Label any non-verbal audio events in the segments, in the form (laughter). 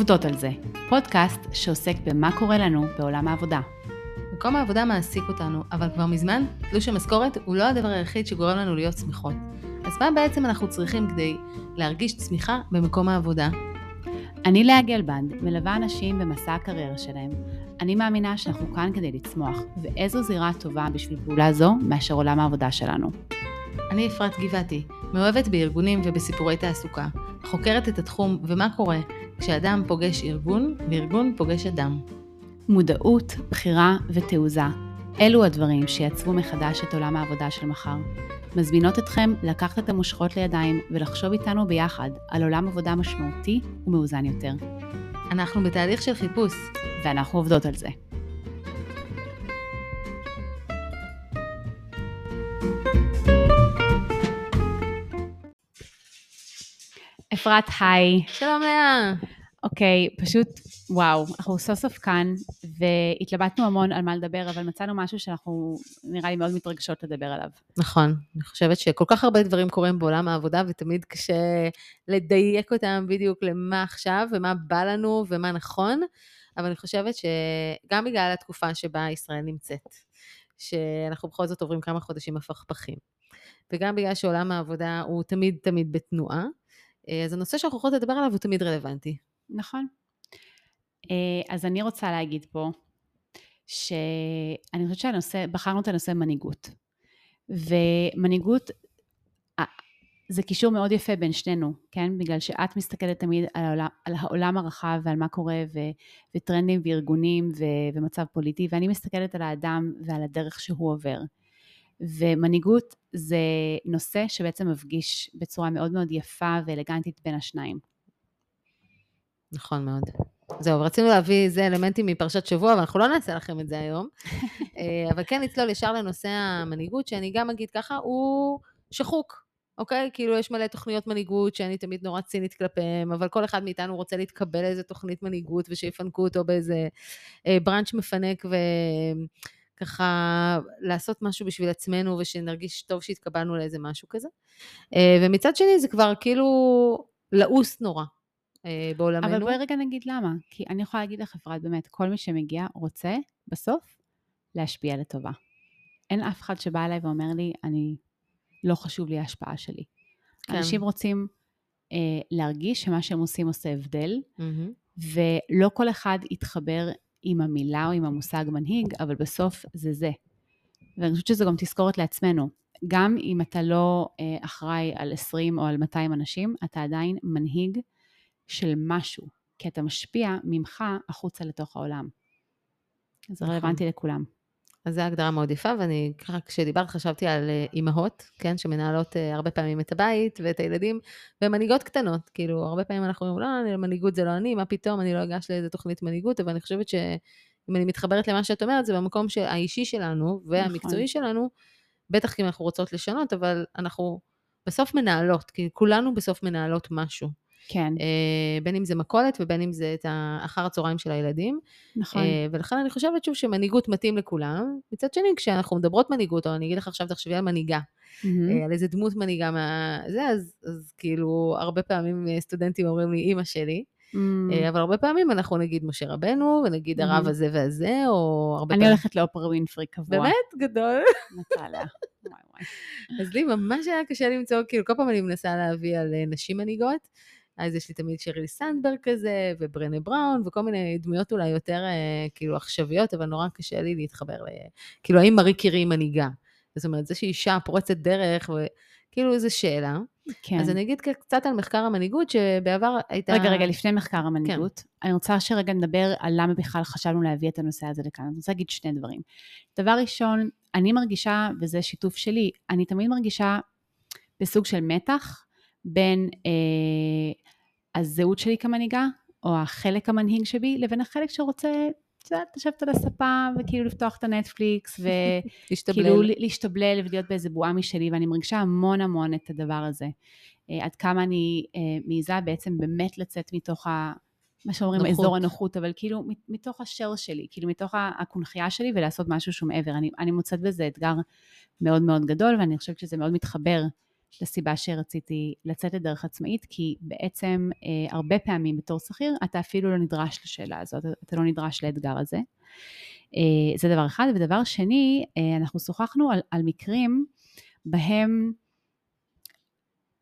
עובדות על זה, פודקאסט שעוסק במה קורה לנו בעולם העבודה. מקום העבודה מעסיק אותנו, אבל כבר מזמן תלוש המשכורת הוא לא הדבר היחיד שגורם לנו להיות שמחות. אז מה בעצם אנחנו צריכים כדי להרגיש צמיחה במקום העבודה? אני לאה גלבנד, מלווה אנשים במסע הקריירה שלהם. אני מאמינה שאנחנו כאן כדי לצמוח, ואיזו זירה טובה בשביל פעולה זו מאשר עולם העבודה שלנו. אני אפרת גבעתי, מאוהבת בארגונים ובסיפורי תעסוקה, חוקרת את התחום ומה קורה כשאדם פוגש ארגון וארגון פוגש אדם. מודעות, בחירה ותעוזה, אלו הדברים שיצרו מחדש את עולם העבודה של מחר. מזמינות אתכם לקחת את המושכות לידיים ולחשוב איתנו ביחד על עולם עבודה משמעותי ומאוזן יותר. אנחנו בתהליך של חיפוש. ואנחנו עובדות על זה. אפרת, היי. שלום לאה. אוקיי, פשוט, וואו, אנחנו סוף סוף כאן, והתלבטנו המון על מה לדבר, אבל מצאנו משהו שאנחנו, נראה לי, מאוד מתרגשות לדבר עליו. נכון, אני חושבת שכל כך הרבה דברים קורים בעולם העבודה, ותמיד קשה לדייק אותם בדיוק למה עכשיו, ומה בא לנו, ומה נכון, אבל אני חושבת שגם בגלל התקופה שבה ישראל נמצאת, שאנחנו בכל זאת עוברים כמה חודשים הפכפכים, וגם בגלל שעולם העבודה הוא תמיד תמיד בתנועה, אז הנושא שאנחנו יכולות לדבר עליו הוא תמיד רלוונטי. נכון. אה, אז אני רוצה להגיד פה, שאני חושבת שהנושא, בחרנו את הנושא מנהיגות. ומנהיגות, אה, זה קישור מאוד יפה בין שנינו, כן? בגלל שאת מסתכלת תמיד על העולם, על העולם הרחב ועל מה קורה, ו, וטרנדים וארגונים ו, ומצב פוליטי, ואני מסתכלת על האדם ועל הדרך שהוא עובר. ומנהיגות זה נושא שבעצם מפגיש בצורה מאוד מאוד יפה ואלגנטית בין השניים. נכון מאוד. זהו, רצינו להביא איזה אלמנטים מפרשת שבוע, אבל אנחנו לא נעשה לכם את זה היום. (laughs) אה, אבל כן נצלול ישר לנושא המנהיגות, שאני גם אגיד ככה, הוא שחוק, אוקיי? כאילו, יש מלא תוכניות מנהיגות שאני תמיד נורא צינית כלפיהם, אבל כל אחד מאיתנו רוצה להתקבל לאיזה תוכנית מנהיגות ושיפנקו אותו באיזה אה, בראנץ' מפנק ו... ככה לעשות משהו בשביל עצמנו ושנרגיש טוב שהתקבלנו לאיזה משהו כזה. אה, ומצד שני זה כבר כאילו לעוס נורא, אה, בעולמנו. אבל בואי רגע נגיד למה. כי אני יכולה להגיד לך, אפרת, באמת, כל מי שמגיע רוצה בסוף להשפיע לטובה. אין אף אחד שבא אליי ואומר לי, אני, לא חשוב לי ההשפעה שלי. כן. אנשים רוצים אה, להרגיש שמה שהם עושים עושה הבדל, mm-hmm. ולא כל אחד יתחבר עם המילה או עם המושג מנהיג, אבל בסוף זה זה. ואני חושבת שזו גם תזכורת לעצמנו. גם אם אתה לא אה, אחראי על 20 או על 200 אנשים, אתה עדיין מנהיג של משהו, כי אתה משפיע ממך החוצה לתוך העולם. זה נכון. רלוונטי לכולם. אז זו הגדרה מאוד יפה, ואני ככה כשדיברת חשבתי על אה, אימהות, כן, שמנהלות uh, הרבה פעמים את הבית ואת הילדים, ומנהיגות קטנות, כאילו, הרבה פעמים אנחנו אומרים, לא, מנהיגות זה לא אני, מה פתאום, אני לא אגש לאיזה תוכנית מנהיגות, אבל אני חושבת שאם אני מתחברת למה שאת אומרת, זה במקום האישי שלנו והמקצועי נכון. שלנו, בטח כי אנחנו רוצות לשנות, אבל אנחנו בסוף מנהלות, כי כולנו בסוף מנהלות משהו. כן. אה, בין אם זה מכולת ובין אם זה את אחר הצהריים של הילדים. נכון. אה, ולכן אני חושבת שוב שמנהיגות מתאים לכולם. מצד שני, כשאנחנו מדברות מנהיגות, או אני אגיד לך עכשיו, תחשבי על מנהיגה. Mm-hmm. על איזה דמות מנהיגה מה... זה, אז, אז כאילו, הרבה פעמים סטודנטים אומרים לי, אימא שלי. Mm. אבל הרבה פעמים אנחנו נגיד משה רבנו, ונגיד. הרב הזה והזה, או הרבה פעמים... אני הולכת לאופרה ווינפרי קבוע. באמת? גדול. נטליה. וואי וואי. אז לי ממש היה קשה למצוא, כאילו, כל פעם אני מנסה להביא על נשים מנהיגות, אז יש לי תמיד שריל סנדברג כזה, וברנה בראון, וכל מיני דמויות אולי יותר אה, כאילו עכשוויות, אבל נורא קשה לי להתחבר ל... כאילו, האם מארי קירי מנהיגה? זאת אומרת, זה שאישה פורצת דרך, וכאילו איזו שאלה. כן. אז אני אגיד קצת על מחקר המנהיגות, שבעבר הייתה... רגע, רגע, לפני מחקר המנהיגות, כן. אני רוצה שרגע נדבר על למה בכלל חשבנו להביא את הנושא הזה לכאן. אני רוצה להגיד שני דברים. דבר ראשון, אני מרגישה, וזה שיתוף שלי, אני תמיד מרגישה בסוג של מתח בין אה, הזהות שלי כמנהיגה, או החלק המנהיג שבי, לבין החלק שרוצה, את יודעת, לשבת על הספה וכאילו לפתוח את הנטפליקס, (laughs) וכאילו להשתבלל ולהיות באיזה בועה משלי, ואני מרגישה המון המון את הדבר הזה. אה, עד כמה אני אה, מעיזה בעצם באמת לצאת מתוך ה... מה שאומרים נוחות. אזור הנוחות, אבל כאילו מתוך השל שלי, כאילו מתוך הקונכייה שלי ולעשות משהו שהוא מעבר. אני, אני מוצאת בזה אתגר מאוד מאוד גדול, ואני חושבת שזה מאוד מתחבר לסיבה שרציתי לצאת לדרך עצמאית, כי בעצם אה, הרבה פעמים בתור שכיר אתה אפילו לא נדרש לשאלה הזאת, אתה לא נדרש לאתגר הזה. אה, זה דבר אחד. ודבר שני, אה, אנחנו שוחחנו על, על מקרים בהם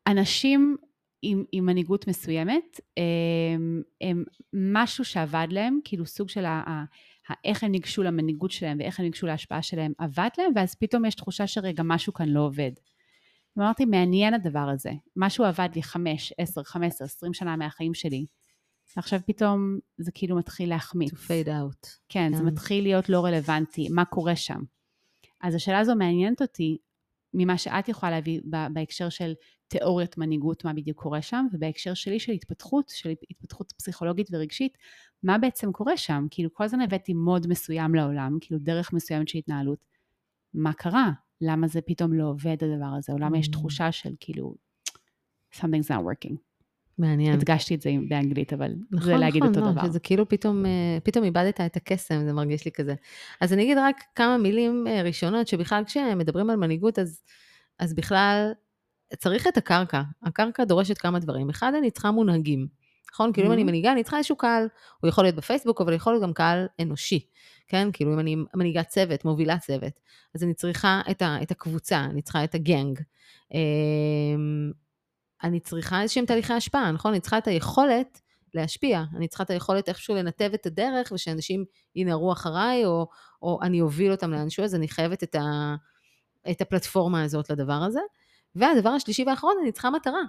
אנשים עם, עם מנהיגות מסוימת, אה, הם משהו שעבד להם, כאילו סוג של ה, ה, איך הם ניגשו למנהיגות שלהם ואיך הם ניגשו להשפעה שלהם עבד להם, ואז פתאום יש תחושה שרגע משהו כאן לא עובד. אמרתי, מעניין הדבר הזה. משהו עבד לי חמש, עשר, חמש עשר, עשרים שנה מהחיים שלי. ועכשיו פתאום זה כאילו מתחיל להחמיץ. To fade out. כן, yeah. זה כן. מתחיל להיות לא רלוונטי, מה קורה שם. אז השאלה הזו מעניינת אותי ממה שאת יכולה להביא בהקשר של תיאוריית מנהיגות, מה בדיוק קורה שם, ובהקשר שלי של התפתחות, של התפתחות פסיכולוגית ורגשית, מה בעצם קורה שם? כאילו כל הזמן הבאתי מוד מסוים לעולם, כאילו דרך מסוימת של התנהלות. מה קרה? למה זה פתאום לא עובד הדבר הזה, או למה יש mm. תחושה של כאילו, something's not working. מעניין. הדגשתי את זה באנגלית, אבל נכון, זה להגיד נכון, אותו לא, דבר. שזה כאילו פתאום, אה, פתאום איבדת את הקסם, זה מרגיש לי כזה. אז אני אגיד רק כמה מילים אה, ראשונות, שבכלל כשמדברים על מנהיגות, אז, אז בכלל צריך את הקרקע. הקרקע דורשת כמה דברים. אחד, אני צריכה מונהגים. נכון? כאילו אם אני mm-hmm. מנהיגה, אני צריכה איזשהו קהל, הוא יכול להיות בפייסבוק, אבל יכול להיות גם קהל אנושי, כן? כאילו אם אני מנהיגה צוות, מובילה צוות, אז אני צריכה את, ה, את הקבוצה, אני צריכה את הגנג. אמ, אני צריכה איזשהם תהליכי השפעה, נכון? אני צריכה את היכולת להשפיע, אני צריכה את היכולת איכשהו לנתב את הדרך ושאנשים ינהרו אחריי, או, או אני אוביל אותם לאנשהו, אז אני חייבת את, ה, את הפלטפורמה הזאת לדבר הזה. והדבר השלישי והאחרון, אני צריכה מטרה.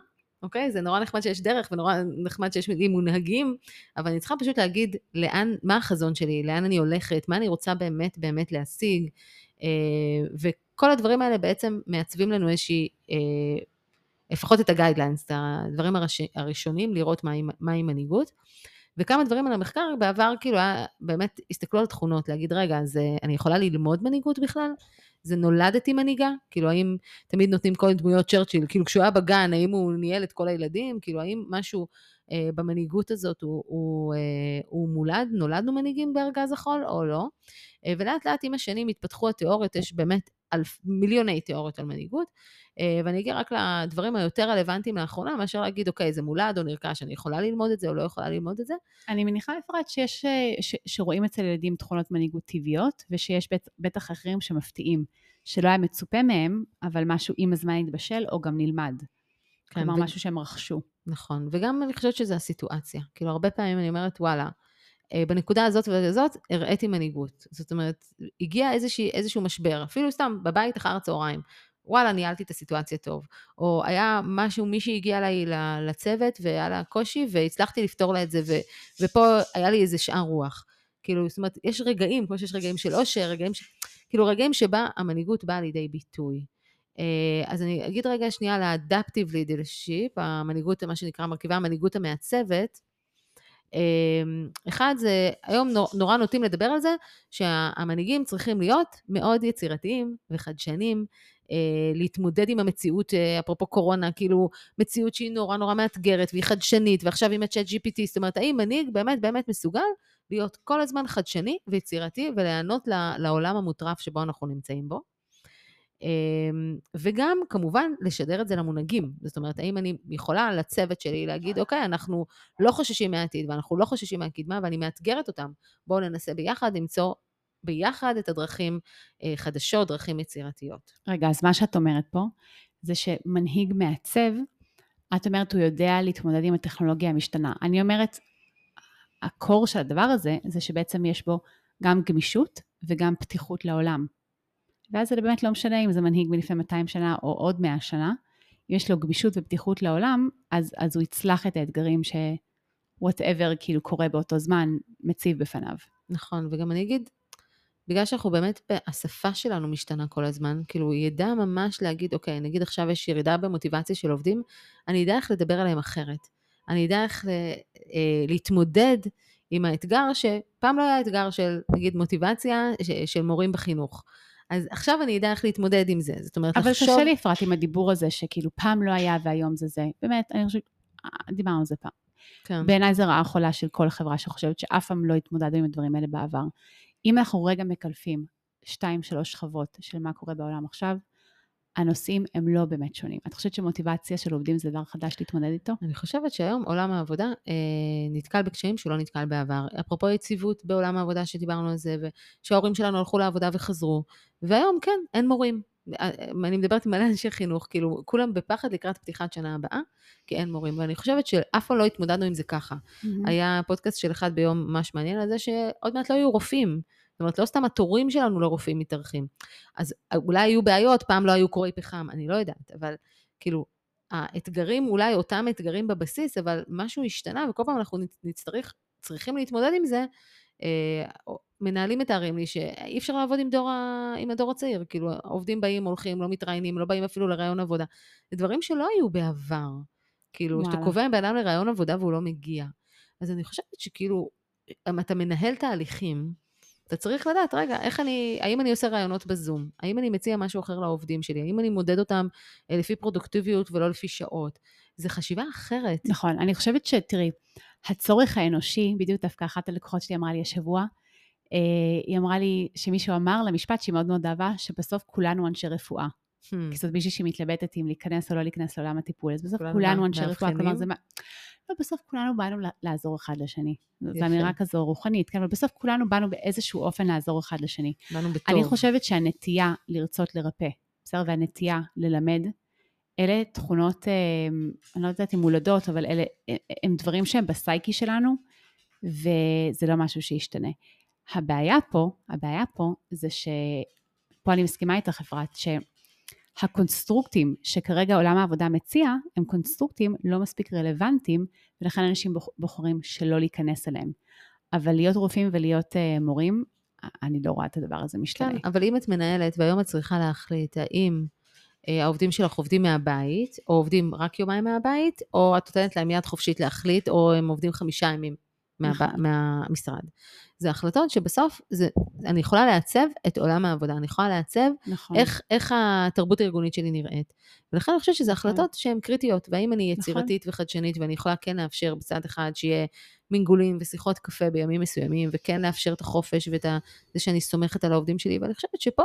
אוקיי? זה נורא נחמד שיש דרך ונורא נחמד שיש מונהגים, אבל אני צריכה פשוט להגיד לאן, מה החזון שלי, לאן אני הולכת, מה אני רוצה באמת באמת להשיג, אה, וכל הדברים האלה בעצם מעצבים לנו איזושהי, אה, לפחות את הגיידליינס, את הדברים הראש, הראשונים, לראות מהי, מהי מנהיגות. וכמה דברים על המחקר, בעבר כאילו היה, באמת הסתכלו על תכונות, להגיד, רגע, אז אני יכולה ללמוד מנהיגות בכלל? זה נולדתי מנהיגה? כאילו, האם תמיד נותנים כל דמויות צ'רצ'יל? כאילו, כשהוא היה בגן, האם הוא ניהל את כל הילדים? כאילו, האם משהו אה, במנהיגות הזאת הוא, הוא, אה, הוא מולד? נולדנו מנהיגים בארגז החול או לא? אה, ולאט לאט עם השנים התפתחו התיאוריות, יש באמת מיליוני תיאוריות על מנהיגות, אה, ואני אגיע רק לדברים היותר רלוונטיים לאחרונה, מאשר להגיד, אוקיי, זה מולד או נרכש, אני יכולה ללמוד את זה או לא יכולה ללמוד את זה. אני מניחה, אפרת, שיש, אה, ש, שרואים אצל ילדים תכונות מנהיגות טבעיות, ושיש בט, בטח אחרים שמפתיעים, שלא היה מצופה מהם, אבל משהו עם הזמן יתבשל או גם נלמד. כן, כלומר, ו... משהו שהם רכשו. נכון, וגם אני חושבת שזה הסיטואציה. כאילו, הרבה פעמים אני אומרת, וואלה, בנקודה הזאת והזאת הראיתי מנהיגות. זאת אומרת, הגיע איזושהי, איזשהו משבר, אפילו סתם בבית אחר הצהריים. וואלה, ניהלתי את הסיטואציה טוב. או היה משהו, מישהי הגיעה אליי לצוות והיה לה קושי והצלחתי לפתור לה את זה, ו, ופה היה לי איזה שאר רוח. כאילו, זאת אומרת, יש רגעים, כמו שיש רגעים של אושר, רגעים ש... כאילו, רגעים שבה המנהיגות באה לידי ביטוי. אה, אז אני אגיד רגע שנייה על ה-adaptive המנהיגות, מה שנקרא מרכיבה המנהיגות המעצבת. אמ, אחד זה, היום נורא נוטים לדבר על זה, שהמנהיגים צריכים להיות מאוד יצירתיים וחדשנים, אה, להתמודד עם המציאות, אה, אפרופו קורונה, כאילו מציאות שהיא נורא נורא מאתגרת והיא חדשנית, ועכשיו עם הצ'אט GPT, זאת אומרת, האם מנהיג באמת באמת מסוגל להיות כל הזמן חדשני ויצירתי ולהיענות לעולם המוטרף שבו אנחנו נמצאים בו? אמ, וגם כמובן לשדר את זה למונהגים. זאת אומרת, האם אני יכולה לצוות שלי להגיד, אוקיי, אנחנו לא חוששים מהעתיד ואנחנו לא חוששים מהקדמה ואני מאתגרת אותם. בואו ננסה ביחד למצוא ביחד את הדרכים אה, חדשות, דרכים יצירתיות. רגע, אז מה שאת אומרת פה, זה שמנהיג מעצב, את אומרת, הוא יודע להתמודד עם הטכנולוגיה המשתנה. אני אומרת, הקור של הדבר הזה, זה שבעצם יש בו גם גמישות וגם פתיחות לעולם. ואז זה באמת לא משנה אם זה מנהיג מלפני 200 שנה או עוד 100 שנה, אם יש לו גמישות ופתיחות לעולם, אז, אז הוא יצלח את האתגרים ש... whatever כאילו קורה באותו זמן, מציב בפניו. נכון, וגם אני אגיד, בגלל שאנחנו באמת, השפה שלנו משתנה כל הזמן, כאילו הוא ידע ממש להגיד, אוקיי, נגיד עכשיו יש ירידה במוטיבציה של עובדים, אני אדע איך לדבר עליהם אחרת. אני אדע איך אה, להתמודד עם האתגר שפעם לא היה אתגר של, נגיד, מוטיבציה של מורים בחינוך. אז עכשיו אני אדע איך להתמודד עם זה. זאת אומרת, אבל לחשוב... אבל קשה לי, אפרת, עם הדיבור הזה, שכאילו פעם לא היה והיום זה זה. באמת, אני חושבת, דיברנו על זה פעם. כן. בעיניי זה רעה חולה של כל חברה שחושבת שאף פעם לא התמודדנו עם הדברים האלה בעבר. אם אנחנו רגע מקלפים שתיים, שלוש שכבות של מה קורה בעולם עכשיו, הנושאים הם לא באמת שונים. את חושבת שמוטיבציה של עובדים זה דבר חדש להתמודד איתו? אני חושבת שהיום עולם העבודה אה, נתקל בקשיים שהוא לא נתקל בעבר. אפרופו יציבות בעולם העבודה שדיברנו על זה, ושההורים שלנו הלכו לעבודה וחזרו, והיום כן, אין מורים. אה, אני מדברת עם מלא אנשי חינוך, כאילו, כולם בפחד לקראת פתיחת שנה הבאה, כי אין מורים. ואני חושבת שאף פעם לא התמודדנו עם זה ככה. Mm-hmm. היה פודקאסט של אחד ביום ממש מעניין על זה, שעוד מעט לא יהיו רופאים. זאת אומרת, לא סתם התורים שלנו לרופאים מתארחים. אז אולי היו בעיות, פעם לא היו קורי פחם, אני לא יודעת, אבל כאילו, האתגרים, אולי אותם אתגרים בבסיס, אבל משהו השתנה, וכל פעם אנחנו נצטרך, צריכים להתמודד עם זה. אה, מנהלים מתארים לי שאי אפשר לעבוד עם, דור ה... עם הדור הצעיר, כאילו, העובדים באים, הולכים, לא מתראיינים, לא באים אפילו לראיון עבודה. זה דברים שלא היו בעבר. כאילו, שאתה קובע עם בן אדם לראיון עבודה והוא לא מגיע. אז אני חושבת שכאילו, אם אתה מנהל תהליכים, אתה צריך לדעת, רגע, איך אני, האם אני עושה רעיונות בזום? האם אני מציע משהו אחר לעובדים שלי? האם אני מודד אותם אה, לפי פרודוקטיביות ולא לפי שעות? זה חשיבה אחרת. נכון, אני חושבת שתראי, הצורך האנושי, בדיוק דווקא אחת הלקוחות שלי אמרה לי השבוע, אה, היא אמרה לי שמישהו אמר למשפט שהיא מאוד מאוד אהבה, שבסוף כולנו אנשי רפואה. Hmm. כי זאת מישהי שהיא מתלבטת אם להיכנס או לא להיכנס לעולם הטיפול, אז בסוף כולנו אנשי רפואה, כלומר זה מה... אבל בסוף כולנו באנו לעזור אחד לשני. זו אמירה כזו רוחנית, כן? אבל בסוף כולנו באנו באיזשהו אופן לעזור אחד לשני. באנו בטוב. אני חושבת שהנטייה לרצות לרפא, בסדר? והנטייה ללמד, אלה תכונות, אה, אני לא יודעת אם מולדות, אבל אלה אה, הם דברים שהם בסייקי שלנו, וזה לא משהו שישתנה. הבעיה פה, הבעיה פה זה ש... פה אני מסכימה איתך, אפרת. הקונסטרוקטים שכרגע עולם העבודה מציע, הם קונסטרוקטים לא מספיק רלוונטיים, ולכן אנשים בוחרים שלא להיכנס אליהם. אבל להיות רופאים ולהיות uh, מורים, אני לא רואה את הדבר הזה משתנה. כן, אבל אם את מנהלת, והיום את צריכה להחליט האם uh, העובדים שלך עובדים מהבית, או עובדים רק יומיים מהבית, או את נותנת להם יד חופשית להחליט, או הם עובדים חמישה ימים מה, נכון. מהמשרד. זה החלטות שבסוף, זה, אני יכולה לעצב את עולם העבודה, אני יכולה לעצב נכון. איך, איך התרבות הארגונית שלי נראית. ולכן אני חושבת שזה נכון. החלטות שהן קריטיות, והאם אני נכון. יצירתית נכון. וחדשנית, ואני יכולה כן לאפשר בצד אחד שיהיה מינגולים ושיחות קפה בימים מסוימים, וכן לאפשר את החופש ואת ה, זה שאני סומכת על העובדים שלי, ואני חושבת שפה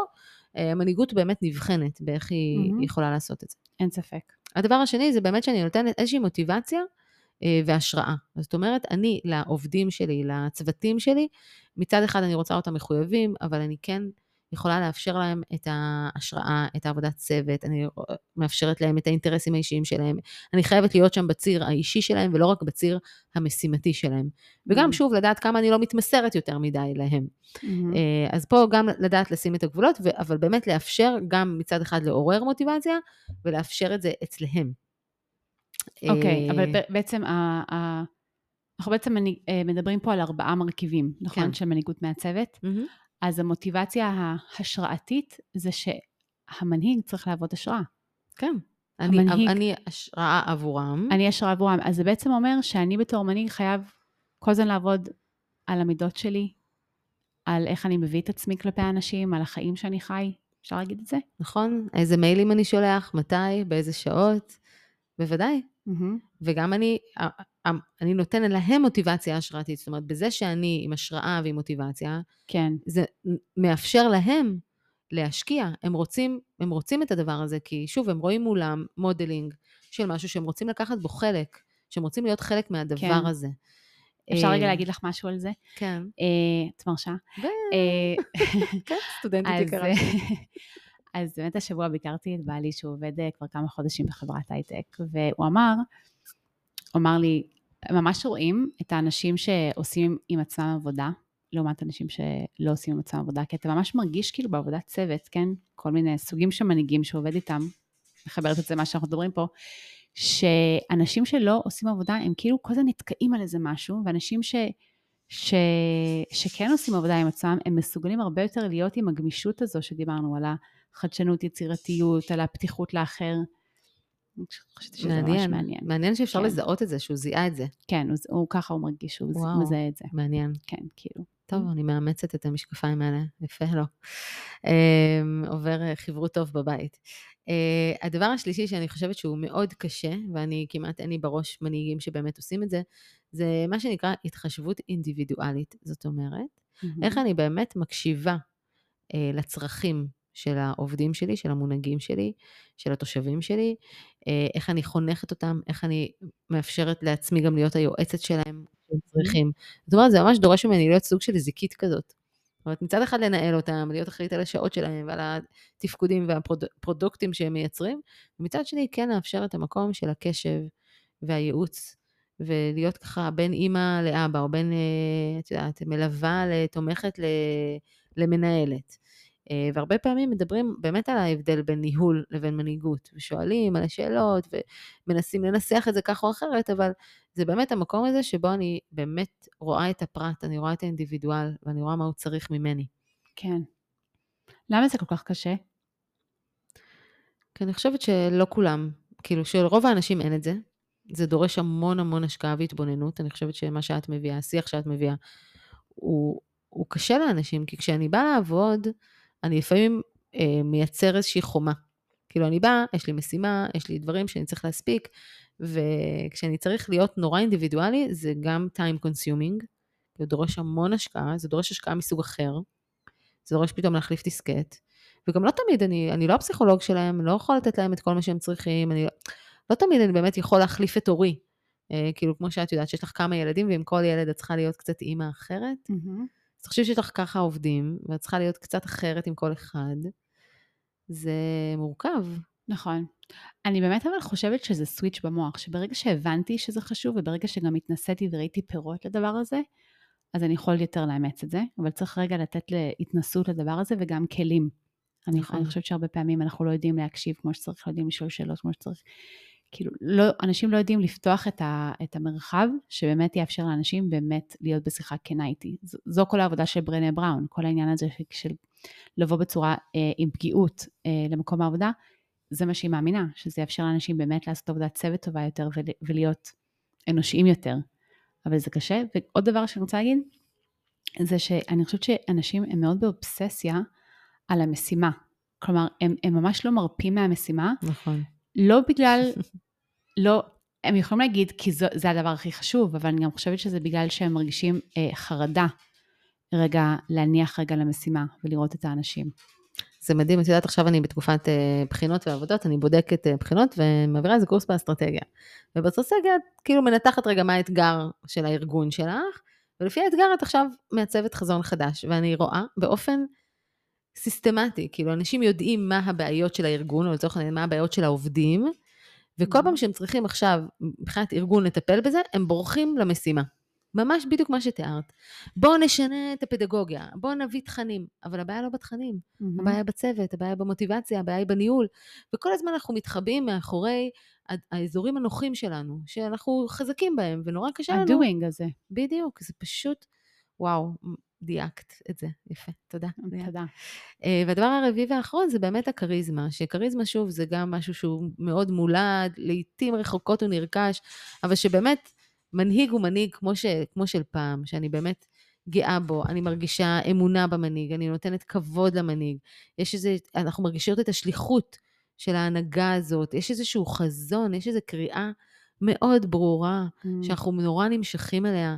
אה, המנהיגות באמת נבחנת באיך היא mm-hmm. יכולה לעשות את זה. אין ספק. הדבר השני זה באמת שאני נותנת איזושהי מוטיבציה, והשראה. זאת אומרת, אני לעובדים שלי, לצוותים שלי, מצד אחד אני רוצה אותם מחויבים, אבל אני כן יכולה לאפשר להם את ההשראה, את העבודת צוות, אני מאפשרת להם את האינטרסים האישיים שלהם. אני חייבת להיות שם בציר האישי שלהם, ולא רק בציר המשימתי שלהם. וגם, mm-hmm. שוב, לדעת כמה אני לא מתמסרת יותר מדי להם. Mm-hmm. אז פה גם לדעת לשים את הגבולות, אבל באמת לאפשר גם מצד אחד לעורר מוטיבציה, ולאפשר את זה אצלם. אוקיי, okay, אבל בעצם אנחנו בעצם אה, מדברים פה על ארבעה מרכיבים, נכון? כן. של מנהיגות מעצבת. Mm-hmm. אז המוטיבציה ההשראתית זה שהמנהיג צריך להוות השראה. כן. המנהיג, אני, אני השראה עבורם. אני השראה עבורם. אז זה בעצם אומר שאני בתור מנהיג חייב כל הזמן לעבוד על המידות שלי, על איך אני מביא את עצמי כלפי האנשים, על החיים שאני חי. אפשר להגיד את זה? נכון. איזה מיילים אני שולח, מתי, באיזה שעות. בוודאי. Mm-hmm. וגם אני, אני נותנת להם מוטיבציה השראתית. זאת אומרת, בזה שאני עם השראה ועם מוטיבציה, כן. זה מאפשר להם להשקיע. הם רוצים, הם רוצים את הדבר הזה, כי שוב, הם רואים מולם modeling של משהו שהם רוצים לקחת בו חלק, שהם רוצים להיות חלק מהדבר כן. הזה. אפשר רגע אה, להגיד לך משהו על זה? כן. אה, את מרשה? (laughs) כן, סטודנטית יקרה. (laughs) אז באמת השבוע ביקרתי את בעלי שהוא עובד אה, כבר כמה חודשים בחברת הייטק, והוא אמר, הוא אמר לי, ממש רואים את האנשים שעושים עם עצמם עבודה, לעומת אנשים שלא עושים עם עצמם עבודה, כי אתה ממש מרגיש כאילו בעבודת צוות, כן? כל מיני סוגים של מנהיגים שעובד איתם, מחברת את זה מה שאנחנו מדברים פה, שאנשים שלא עושים עבודה, הם כאילו כל הזמן נתקעים על איזה משהו, ואנשים ש... ש... שכן עושים עבודה עם עצמם, הם מסוגלים הרבה יותר להיות עם הגמישות הזו שדיברנו, על החדשנות, יצירתיות, על הפתיחות לאחר. חשבתי שזה מעניין, ממש מעניין. מעניין שאפשר כן. לזהות את זה, שהוא זיהה את זה. כן, הוא, הוא ככה הוא מרגיש, שהוא וואו, מזהה את זה. מעניין. כן, כאילו. טוב, אני מאמצת את המשקפיים האלה, יפה לו. אה, עובר אה, חברות טוב בבית. Uh, הדבר השלישי שאני חושבת שהוא מאוד קשה, ואני כמעט אין לי בראש מנהיגים שבאמת עושים את זה, זה מה שנקרא התחשבות אינדיבידואלית. זאת אומרת, mm-hmm. איך אני באמת מקשיבה uh, לצרכים של העובדים שלי, של המונהגים שלי, של התושבים שלי, אה, איך אני חונכת אותם, איך אני מאפשרת לעצמי גם להיות היועצת שלהם, שהם צריכים. זאת אומרת, זה ממש דורש ממני להיות סוג של זיקית כזאת. זאת אומרת, מצד אחד לנהל אותם, להיות אחראית על השעות שלהם ועל התפקודים והפרודוקטים שהם מייצרים, ומצד שני כן לאפשר את המקום של הקשב והייעוץ, ולהיות ככה בין אימא לאבא, או בין, אה, את יודעת, מלווה לתומכת למנהלת. אה, והרבה פעמים מדברים באמת על ההבדל בין ניהול לבין מנהיגות, ושואלים על השאלות, ומנסים לנסח את זה כך או אחרת, אבל זה באמת המקום הזה שבו אני באמת רואה את הפרט, אני רואה את האינדיבידואל, ואני רואה מה הוא צריך ממני. כן. למה זה כל כך קשה? כי אני חושבת שלא כולם, כאילו שלרוב האנשים אין את זה. זה דורש המון המון השקעה והתבוננות. אני חושבת שמה שאת מביאה, השיח שאת מביאה, הוא, הוא קשה לאנשים, כי כשאני באה לעבוד, אני לפעמים אה, מייצר איזושהי חומה. כאילו, אני באה, יש לי משימה, יש לי דברים שאני צריך להספיק, וכשאני צריך להיות נורא אינדיבידואלי, זה גם time consuming, זה דורש המון השקעה, זה דורש השקעה מסוג אחר, זה דורש פתאום להחליף דיסקט, וגם לא תמיד, אני, אני לא הפסיכולוג שלהם, לא יכול לתת להם את כל מה שהם צריכים, אני לא תמיד אני באמת יכול להחליף את הורי. אה, כאילו, כמו שאת יודעת, שיש לך כמה ילדים, ועם כל ילד את צריכה להיות קצת אימא אחרת. Mm-hmm. תחשבי שיש לך ככה עובדים, ואת צריכה להיות קצת אחרת עם כל אחד. זה מורכב. נכון. אני באמת אבל חושבת שזה סוויץ' במוח, שברגע שהבנתי שזה חשוב, וברגע שגם התנסיתי וראיתי פירות לדבר הזה, אז אני יכול יותר לאמץ את זה, אבל צריך רגע לתת להתנסות לדבר הזה וגם כלים. אני, נכון. אני חושבת שהרבה פעמים אנחנו לא יודעים להקשיב כמו שצריך, לא יודעים לשאול שאלות כמו שצריך. כאילו, לא, אנשים לא יודעים לפתוח את, ה, את המרחב שבאמת יאפשר לאנשים באמת להיות בשיחה כנה איתי. זו, זו כל העבודה של ברנה בראון, כל העניין הזה של, של לבוא בצורה אה, עם פגיעות אה, למקום העבודה, זה מה שהיא מאמינה, שזה יאפשר לאנשים באמת לעשות עבודת צוות טובה יותר ול, ולהיות אנושיים יותר. אבל זה קשה. ועוד דבר שאני רוצה להגיד, זה שאני חושבת שאנשים הם מאוד באובססיה על המשימה. כלומר, הם, הם ממש לא מרפים מהמשימה. נכון. לא בגלל, (laughs) לא, הם יכולים להגיד כי זו, זה הדבר הכי חשוב, אבל אני גם חושבת שזה בגלל שהם מרגישים אה, חרדה רגע להניח רגע למשימה ולראות את האנשים. זה מדהים, את יודעת, עכשיו אני בתקופת אה, בחינות ועבודות, אני בודקת אה, בחינות ומעבירה איזה קורס באסטרטגיה. ובאסטרטגיה את כאילו מנתחת רגע מה האתגר של הארגון שלך, ולפי האתגר את עכשיו מעצבת חזון חדש, ואני רואה באופן סיסטמטי, כאילו אנשים יודעים מה הבעיות של הארגון, או לצורך העניין מה הבעיות של העובדים, וכל פעם שהם צריכים עכשיו, מבחינת ארגון לטפל בזה, הם בורחים למשימה. ממש בדיוק מה שתיארת. בואו נשנה את הפדגוגיה, בואו נביא תכנים, אבל הבעיה לא בתכנים, mm-hmm. הבעיה בצוות, הבעיה במוטיבציה, הבעיה היא בניהול, וכל הזמן אנחנו מתחבאים מאחורי האזורים הנוחים שלנו, שאנחנו חזקים בהם, ונורא קשה לנו. הדואינג הזה. בדיוק, זה פשוט, וואו, דייקת את זה, יפה, תודה. תודה. אה, והדבר הרביעי והאחרון זה באמת הכריזמה, שכריזמה, שוב, זה גם משהו שהוא מאוד מולד, לעיתים רחוקות הוא נרכש, אבל שבאמת מנהיג הוא מנהיג כמו, ש, כמו של פעם, שאני באמת גאה בו, אני מרגישה אמונה במנהיג, אני נותנת כבוד למנהיג. יש איזה, אנחנו מרגישות את השליחות של ההנהגה הזאת, יש איזשהו חזון, יש איזו קריאה מאוד ברורה, mm. שאנחנו נורא נמשכים אליה.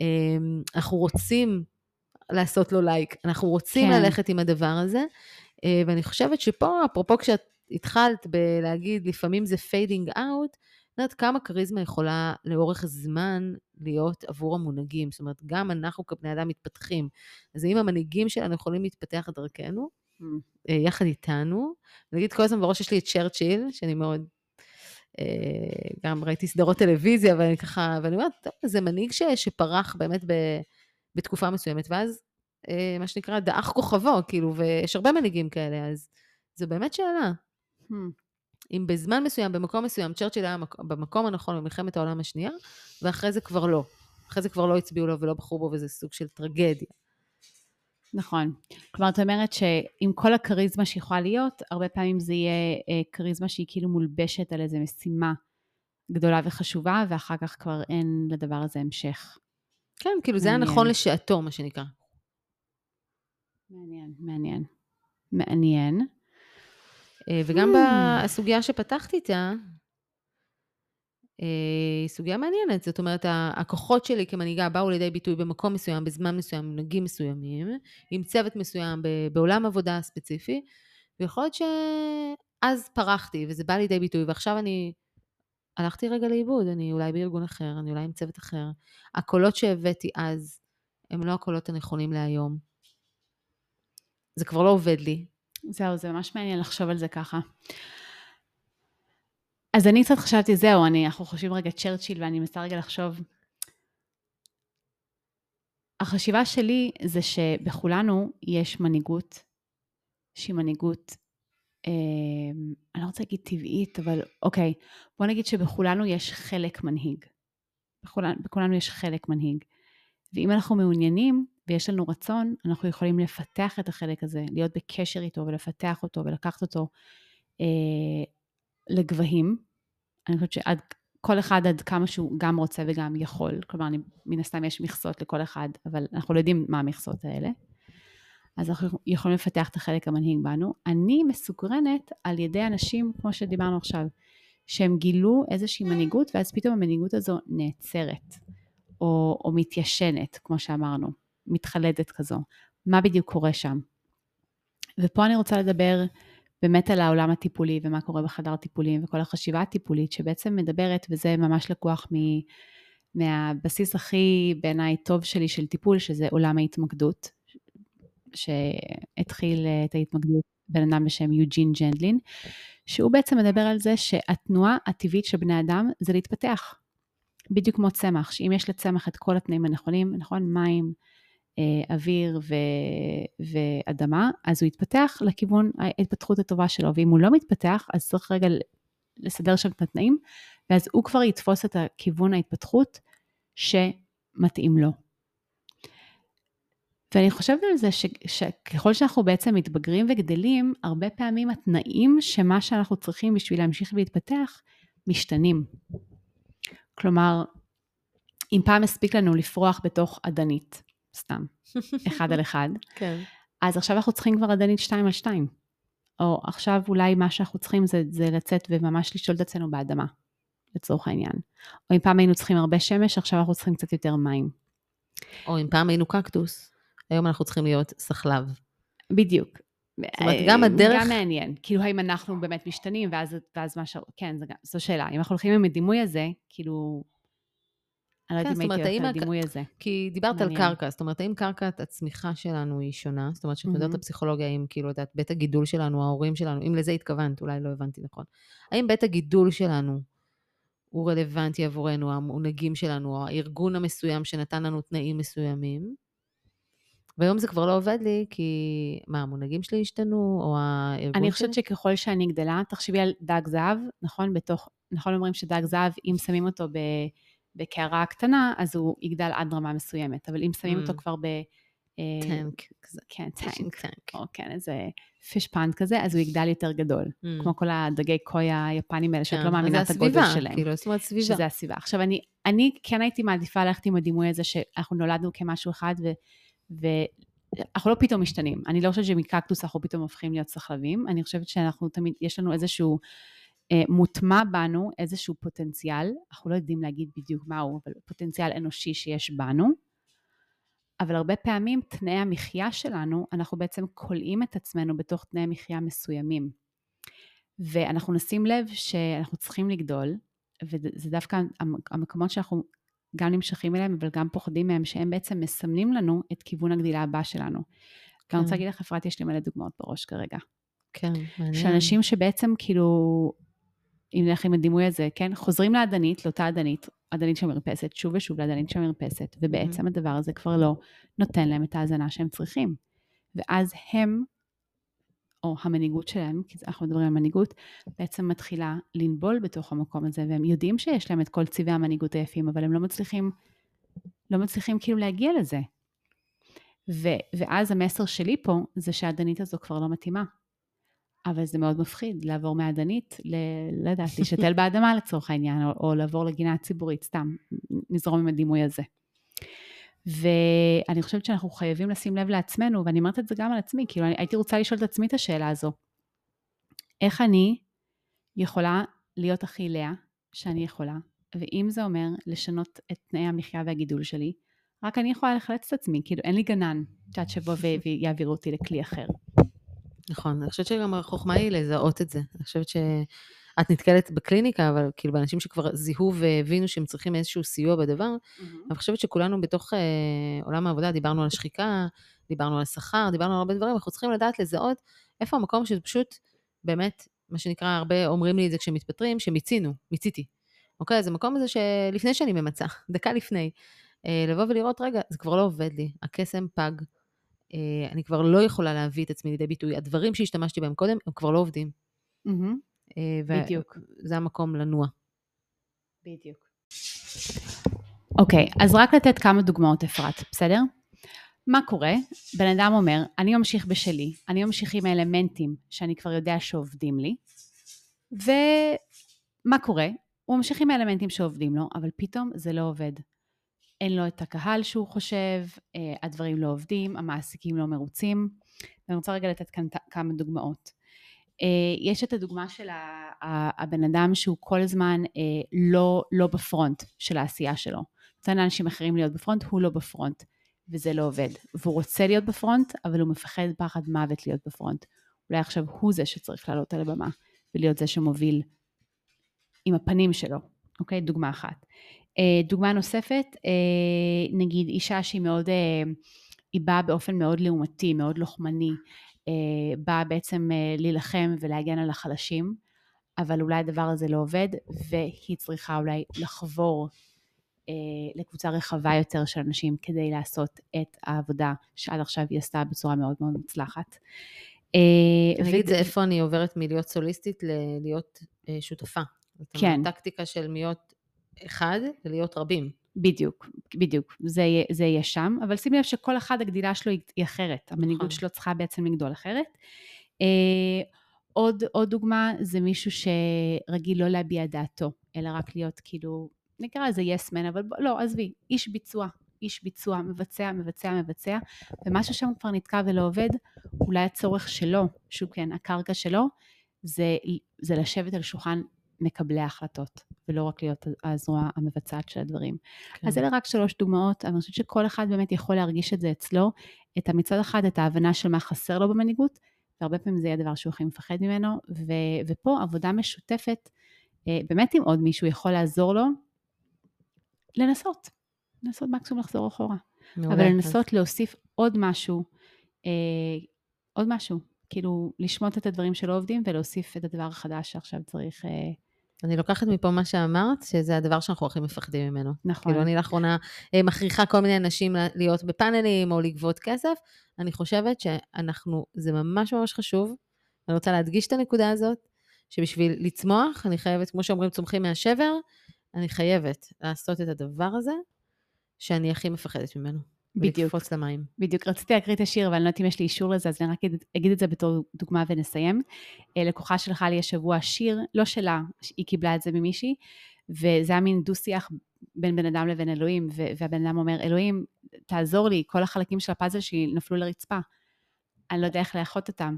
אמ, אנחנו רוצים לעשות לו לייק, אנחנו רוצים כן. ללכת עם הדבר הזה, אה, ואני חושבת שפה, אפרופו כשאת התחלת בלהגיד, לפעמים זה fading out, יודעת כמה כריזמה יכולה לאורך זמן להיות עבור המונהגים. זאת אומרת, גם אנחנו כבני אדם מתפתחים. אז אם המנהיגים שלנו יכולים להתפתח דרכנו, mm. יחד איתנו, נגיד כל הזמן בראש יש לי את צ'רצ'יל, שאני מאוד, אה, גם ראיתי סדרות טלוויזיה, ואני ככה, ואני אומרת, טוב, זה מנהיג ש, שפרח באמת ב, בתקופה מסוימת, ואז, אה, מה שנקרא, דעך כוכבו, כאילו, ויש הרבה מנהיגים כאלה, אז זו באמת שאלה. Hmm. אם בזמן מסוים, במקום מסוים, צ'רצ'יל היה במקום הנכון במלחמת העולם השנייה, ואחרי זה כבר לא. אחרי זה כבר לא הצביעו לו ולא בחרו בו, וזה סוג של טרגדיה. נכון. כלומר, את אומרת שעם כל הכריזמה שיכולה להיות, הרבה פעמים זה יהיה אה, כריזמה שהיא כאילו מולבשת על איזו משימה גדולה וחשובה, ואחר כך כבר אין לדבר הזה המשך. כן, כאילו מעניין. זה היה נכון לשעתו, מה שנקרא. מעניין, מעניין. מעניין. אה, וגם hmm. בסוגיה שפתחת איתה, אה, היא סוגיה מעניינת. זאת אומרת, הכוחות שלי כמנהיגה באו לידי ביטוי במקום מסוים, בזמן מסוים, מנהגים מסוימים, עם צוות מסוים, בעולם עבודה ספציפי, ויכול להיות שאז פרחתי, וזה בא לידי ביטוי, ועכשיו אני הלכתי רגע לאיבוד, אני אולי בארגון אחר, אני אולי עם צוות אחר. הקולות שהבאתי אז, הם לא הקולות הנכונים להיום. זה כבר לא עובד לי. זהו, זה ממש מעניין לחשוב על זה ככה. אז אני קצת חשבתי, זהו, אני, אנחנו חושבים רגע צ'רצ'יל, ואני מנסה רגע לחשוב. החשיבה שלי זה שבכולנו יש מנהיגות, שהיא מנהיגות, אני לא רוצה להגיד טבעית, אבל אוקיי, בוא נגיד שבכולנו יש חלק מנהיג. בכולנו, בכולנו יש חלק מנהיג. ואם אנחנו מעוניינים ויש לנו רצון, אנחנו יכולים לפתח את החלק הזה, להיות בקשר איתו ולפתח אותו ולקחת אותו אה, לגבהים. אני חושבת שעד כל אחד עד כמה שהוא גם רוצה וגם יכול, כלומר, אני, מן הסתם יש מכסות לכל אחד, אבל אנחנו לא יודעים מה המכסות האלה. אז אנחנו יכולים לפתח את החלק המנהיג בנו. אני מסוקרנת על ידי אנשים, כמו שדיברנו עכשיו, שהם גילו איזושהי מנהיגות, ואז פתאום המנהיגות הזו נעצרת, או, או מתיישנת, כמו שאמרנו, מתחלדת כזו. מה בדיוק קורה שם? ופה אני רוצה לדבר באמת על העולם הטיפולי ומה קורה בחדר טיפולים וכל החשיבה הטיפולית שבעצם מדברת, וזה ממש לקוח מ, מהבסיס הכי בעיניי טוב שלי של טיפול, שזה עולם ההתמקדות, שהתחיל את ההתמקדות בן אדם בשם יוג'ין ג'נדלין, שהוא בעצם מדבר על זה שהתנועה הטבעית של בני אדם זה להתפתח. בדיוק כמו צמח, שאם יש לצמח את כל התנאים הנכונים, נכון? מים, אה, אוויר ו... ואדמה, אז הוא יתפתח לכיוון ההתפתחות הטובה שלו, ואם הוא לא מתפתח, אז צריך רגע לסדר שם את התנאים, ואז הוא כבר יתפוס את הכיוון ההתפתחות שמתאים לו. ואני חושבת על זה ש, שככל שאנחנו בעצם מתבגרים וגדלים, הרבה פעמים התנאים שמה שאנחנו צריכים בשביל להמשיך ולהתפתח, משתנים. כלומר, אם פעם הספיק לנו לפרוח בתוך אדנית, סתם, (laughs) אחד על אחד, כן. אז עכשיו אנחנו צריכים כבר אדנית שתיים על שתיים. או עכשיו אולי מה שאנחנו צריכים זה, זה לצאת וממש לשאול את עצמנו באדמה, לצורך העניין. או אם פעם היינו צריכים הרבה שמש, עכשיו אנחנו צריכים קצת יותר מים. או אם פעם היינו קקטוס, היום אנחנו צריכים להיות סחלב. בדיוק. זאת אומרת, גם הדרך... גם מעניין. כאילו, האם אנחנו באמת משתנים, ואז, ואז מה ש... כן, זו, זו שאלה. אם אנחנו הולכים עם הדימוי הזה, כאילו... אני לא יודעת כן, אם הייתי הולכת על הדימוי הזה. כי דיברת על קרקע, זאת אומרת, האם קרקעת הצמיחה שלנו היא שונה? זאת אומרת, כשאת מדברת על פסיכולוגיה, האם כאילו, את יודעת, בית הגידול שלנו, ההורים שלנו, אם לזה התכוונת, אולי לא הבנתי נכון. האם בית הגידול שלנו הוא רלוונטי עבורנו, המונהגים שלנו, הארגון המסוים שנתן לנו תנאים מסוימים? והיום זה כבר לא עובד לי, כי מה, המונהגים שלי השתנו, או הארגון שלי? אני חושבת שככל שאני גדלה, תחשבי על דג זהב, נכון? בתוך, נכון אומרים שדג זהב, אם שמים אותו. בקערה קטנה, אז הוא יגדל עד רמה מסוימת, אבל אם שמים mm. אותו כבר ב... אה, טנק. כן, טנק. או כן, איזה fish pond כזה, אז הוא יגדל יותר גדול. Mm. כמו כל הדגי קוי היפנים האלה, שאת לא כן, מאמינה את הגודל שלהם. כאילו, זאת אומרת סביבה. שזה הסביבה. עכשיו, אני, אני כן הייתי מעדיפה ללכת עם הדימוי הזה, שאנחנו נולדנו כמשהו אחד, ו... ואנחנו לא פתאום משתנים. אני לא חושבת שמקקטוס אנחנו פתאום הופכים להיות סחלבים, אני חושבת שאנחנו תמיד, יש לנו איזשהו אה, מוטמע בנו, איזשהו פוטנציאל, אנחנו לא יודעים להגיד בדיוק מהו, אבל פוטנציאל אנושי שיש בנו, אבל הרבה פעמים תנאי המחיה שלנו, אנחנו בעצם כולאים את עצמנו בתוך תנאי מחיה מסוימים. ואנחנו נשים לב שאנחנו צריכים לגדול, וזה דווקא המקומות שאנחנו גם נמשכים אליהם, אבל גם פוחדים מהם, שהם בעצם מסמנים לנו את כיוון הגדילה הבא שלנו. כן. אני רוצה להגיד לך, אפרת, יש לי מלא דוגמאות בראש כרגע. כן, מעניין. שאנשים שבעצם כאילו, אם נלך עם הדימוי הזה, כן, חוזרים לאדנית, לאותה אדנית, אדנית של מרפסת, שוב ושוב לאדנית של מרפסת, ובעצם mm-hmm. הדבר הזה כבר לא נותן להם את ההאזנה שהם צריכים. ואז הם או המנהיגות שלהם, כי אנחנו מדברים על מנהיגות, בעצם מתחילה לנבול בתוך המקום הזה, והם יודעים שיש להם את כל צבעי המנהיגות היפים, אבל הם לא מצליחים, לא מצליחים כאילו להגיע לזה. ו, ואז המסר שלי פה, זה שהדנית הזו כבר לא מתאימה. אבל זה מאוד מפחיד לעבור מהדנית, ל... לא יודעת, לשתל באדמה לצורך העניין, או, או לעבור לגינה הציבורית, סתם, נזרום עם הדימוי הזה. ואני חושבת שאנחנו חייבים לשים לב לעצמנו, ואני אומרת את זה גם על עצמי, כאילו אני הייתי רוצה לשאול את עצמי את השאלה הזו. איך אני יכולה להיות הכי לאה שאני יכולה, ואם זה אומר לשנות את תנאי המחיה והגידול שלי, רק אני יכולה לחלץ את עצמי, כאילו אין לי גנן, את יודעת, שבוא (laughs) ויעבירו אותי לכלי אחר. נכון, אני חושבת שגם החוכמה היא לזהות את זה. אני חושבת שאת נתקלת בקליניקה, אבל כאילו באנשים שכבר זיהו והבינו שהם צריכים איזשהו סיוע בדבר, mm-hmm. אני חושבת שכולנו בתוך אה, עולם העבודה, דיברנו על שחיקה, דיברנו על שכר, דיברנו על הרבה דברים, אנחנו צריכים לדעת לזהות איפה המקום שזה פשוט באמת, מה שנקרא, הרבה אומרים לי את זה כשהם מתפטרים, שמיצינו, מיציתי. אוקיי? אז המקום הזה שלפני שאני ממצה, (laughs) דקה לפני, אה, לבוא ולראות, רגע, זה כבר לא עובד לי, הקסם פג, אה, אני כבר לא יכולה להביא את עצמי לידי ביטוי. הדברים שהשתמשתי בהם קודם, הם כבר לא עובדים. Mm-hmm. בדיוק. זה המקום לנוע. בדיוק. אוקיי, okay, אז רק לתת כמה דוגמאות, אפרת, בסדר? מה קורה? בן אדם אומר, אני ממשיך בשלי, אני ממשיך עם האלמנטים שאני כבר יודע שעובדים לי, ומה קורה? הוא ממשיך עם האלמנטים שעובדים לו, אבל פתאום זה לא עובד. אין לו את הקהל שהוא חושב, אה, הדברים לא עובדים, המעסיקים לא מרוצים. ואני רוצה רגע לתת כאן כמה דוגמאות. אה, יש את הדוגמה של הבן אדם שהוא כל הזמן אה, לא, לא בפרונט של העשייה שלו. נותן לאנשים אחרים להיות בפרונט, הוא לא בפרונט, וזה לא עובד. והוא רוצה להיות בפרונט, אבל הוא מפחד פחד מוות להיות בפרונט. אולי עכשיו הוא זה שצריך לעלות על הבמה, ולהיות זה שמוביל עם הפנים שלו, אוקיי? דוגמה אחת. אה, דוגמה נוספת, נגיד אישה שהיא מאוד, היא באה באופן מאוד לעומתי, מאוד לוחמני, באה בעצם להילחם ולהגן על החלשים, אבל אולי הדבר הזה לא עובד, והיא צריכה אולי לחבור לקבוצה רחבה יותר של אנשים כדי לעשות את העבודה שעד עכשיו היא עשתה בצורה מאוד מאוד מוצלחת. אני אגיד, זה איפה אני עוברת מלהיות סוליסטית ללהיות שותפה. כן. טקטיקה של להיות אחד ולהיות רבים. בדיוק, בדיוק, זה, זה יהיה שם, אבל שימי לב שכל אחד הגדילה שלו היא אחרת, המנהיגות נכון. שלו צריכה בעצם לגדול אחרת. אה, עוד, עוד דוגמה זה מישהו שרגיל לא להביע דעתו, אלא רק להיות כאילו, נקרא לזה יס yes אבל לא, עזבי, איש ביצוע, איש ביצוע, מבצע, מבצע, מבצע, ומשהו שם כבר נתקע ולא עובד, אולי הצורך שלו, שהוא כן, הקרקע שלו, זה, זה לשבת על שולחן מקבלי ההחלטות, ולא רק להיות הזרוע המבצעת של הדברים. כן. אז אלה רק שלוש דוגמאות, אבל אני חושבת שכל אחד באמת יכול להרגיש את זה אצלו, את מצד אחד את ההבנה של מה חסר לו במנהיגות, והרבה פעמים זה יהיה דבר שהוא הכי מפחד ממנו, ו- ופה עבודה משותפת, אה, באמת עם עוד מישהו יכול לעזור לו לנסות, לנסות מקסימום לחזור אחורה. מעולה. אבל לנסות להוסיף עוד משהו, אה, עוד משהו, כאילו לשמוט את הדברים שלא עובדים ולהוסיף את הדבר החדש שעכשיו צריך אה, אני לוקחת מפה מה שאמרת, שזה הדבר שאנחנו הכי מפחדים ממנו. נכון. כאילו, אני לאחרונה אה, מכריחה כל מיני אנשים להיות בפאנלים או לגבות כסף. אני חושבת שאנחנו, זה ממש ממש חשוב. אני רוצה להדגיש את הנקודה הזאת, שבשביל לצמוח, אני חייבת, כמו שאומרים, צומחים מהשבר, אני חייבת לעשות את הדבר הזה שאני הכי מפחדת ממנו. בדיוק. ולקפוץ למים. בדיוק. רציתי להקריא את השיר, אבל אני לא יודעת אם יש לי אישור לזה, אז אני רק אגיד את זה בתור דוגמה ונסיים. אה, לקוחה שלחה לי השבוע שיר, לא שלה, היא קיבלה את זה ממישהי, וזה היה מין דו-שיח בין בן אדם לבין אלוהים, והבן אדם אומר, אלוהים, תעזור לי, כל החלקים של הפאזל שלי נפלו לרצפה. אני לא יודע איך לאחות אותם.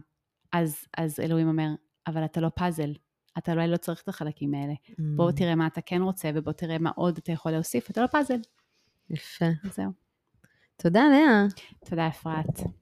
אז, אז אלוהים אומר, אבל אתה לא פאזל, אתה אולי לא צריך את החלקים האלה. Mm. בוא תראה מה אתה כן רוצה, ובוא תראה מה עוד אתה יכול להוסיף, אתה לא פאזל. יפה. זהו. תודה, לאה. תודה, אפרת.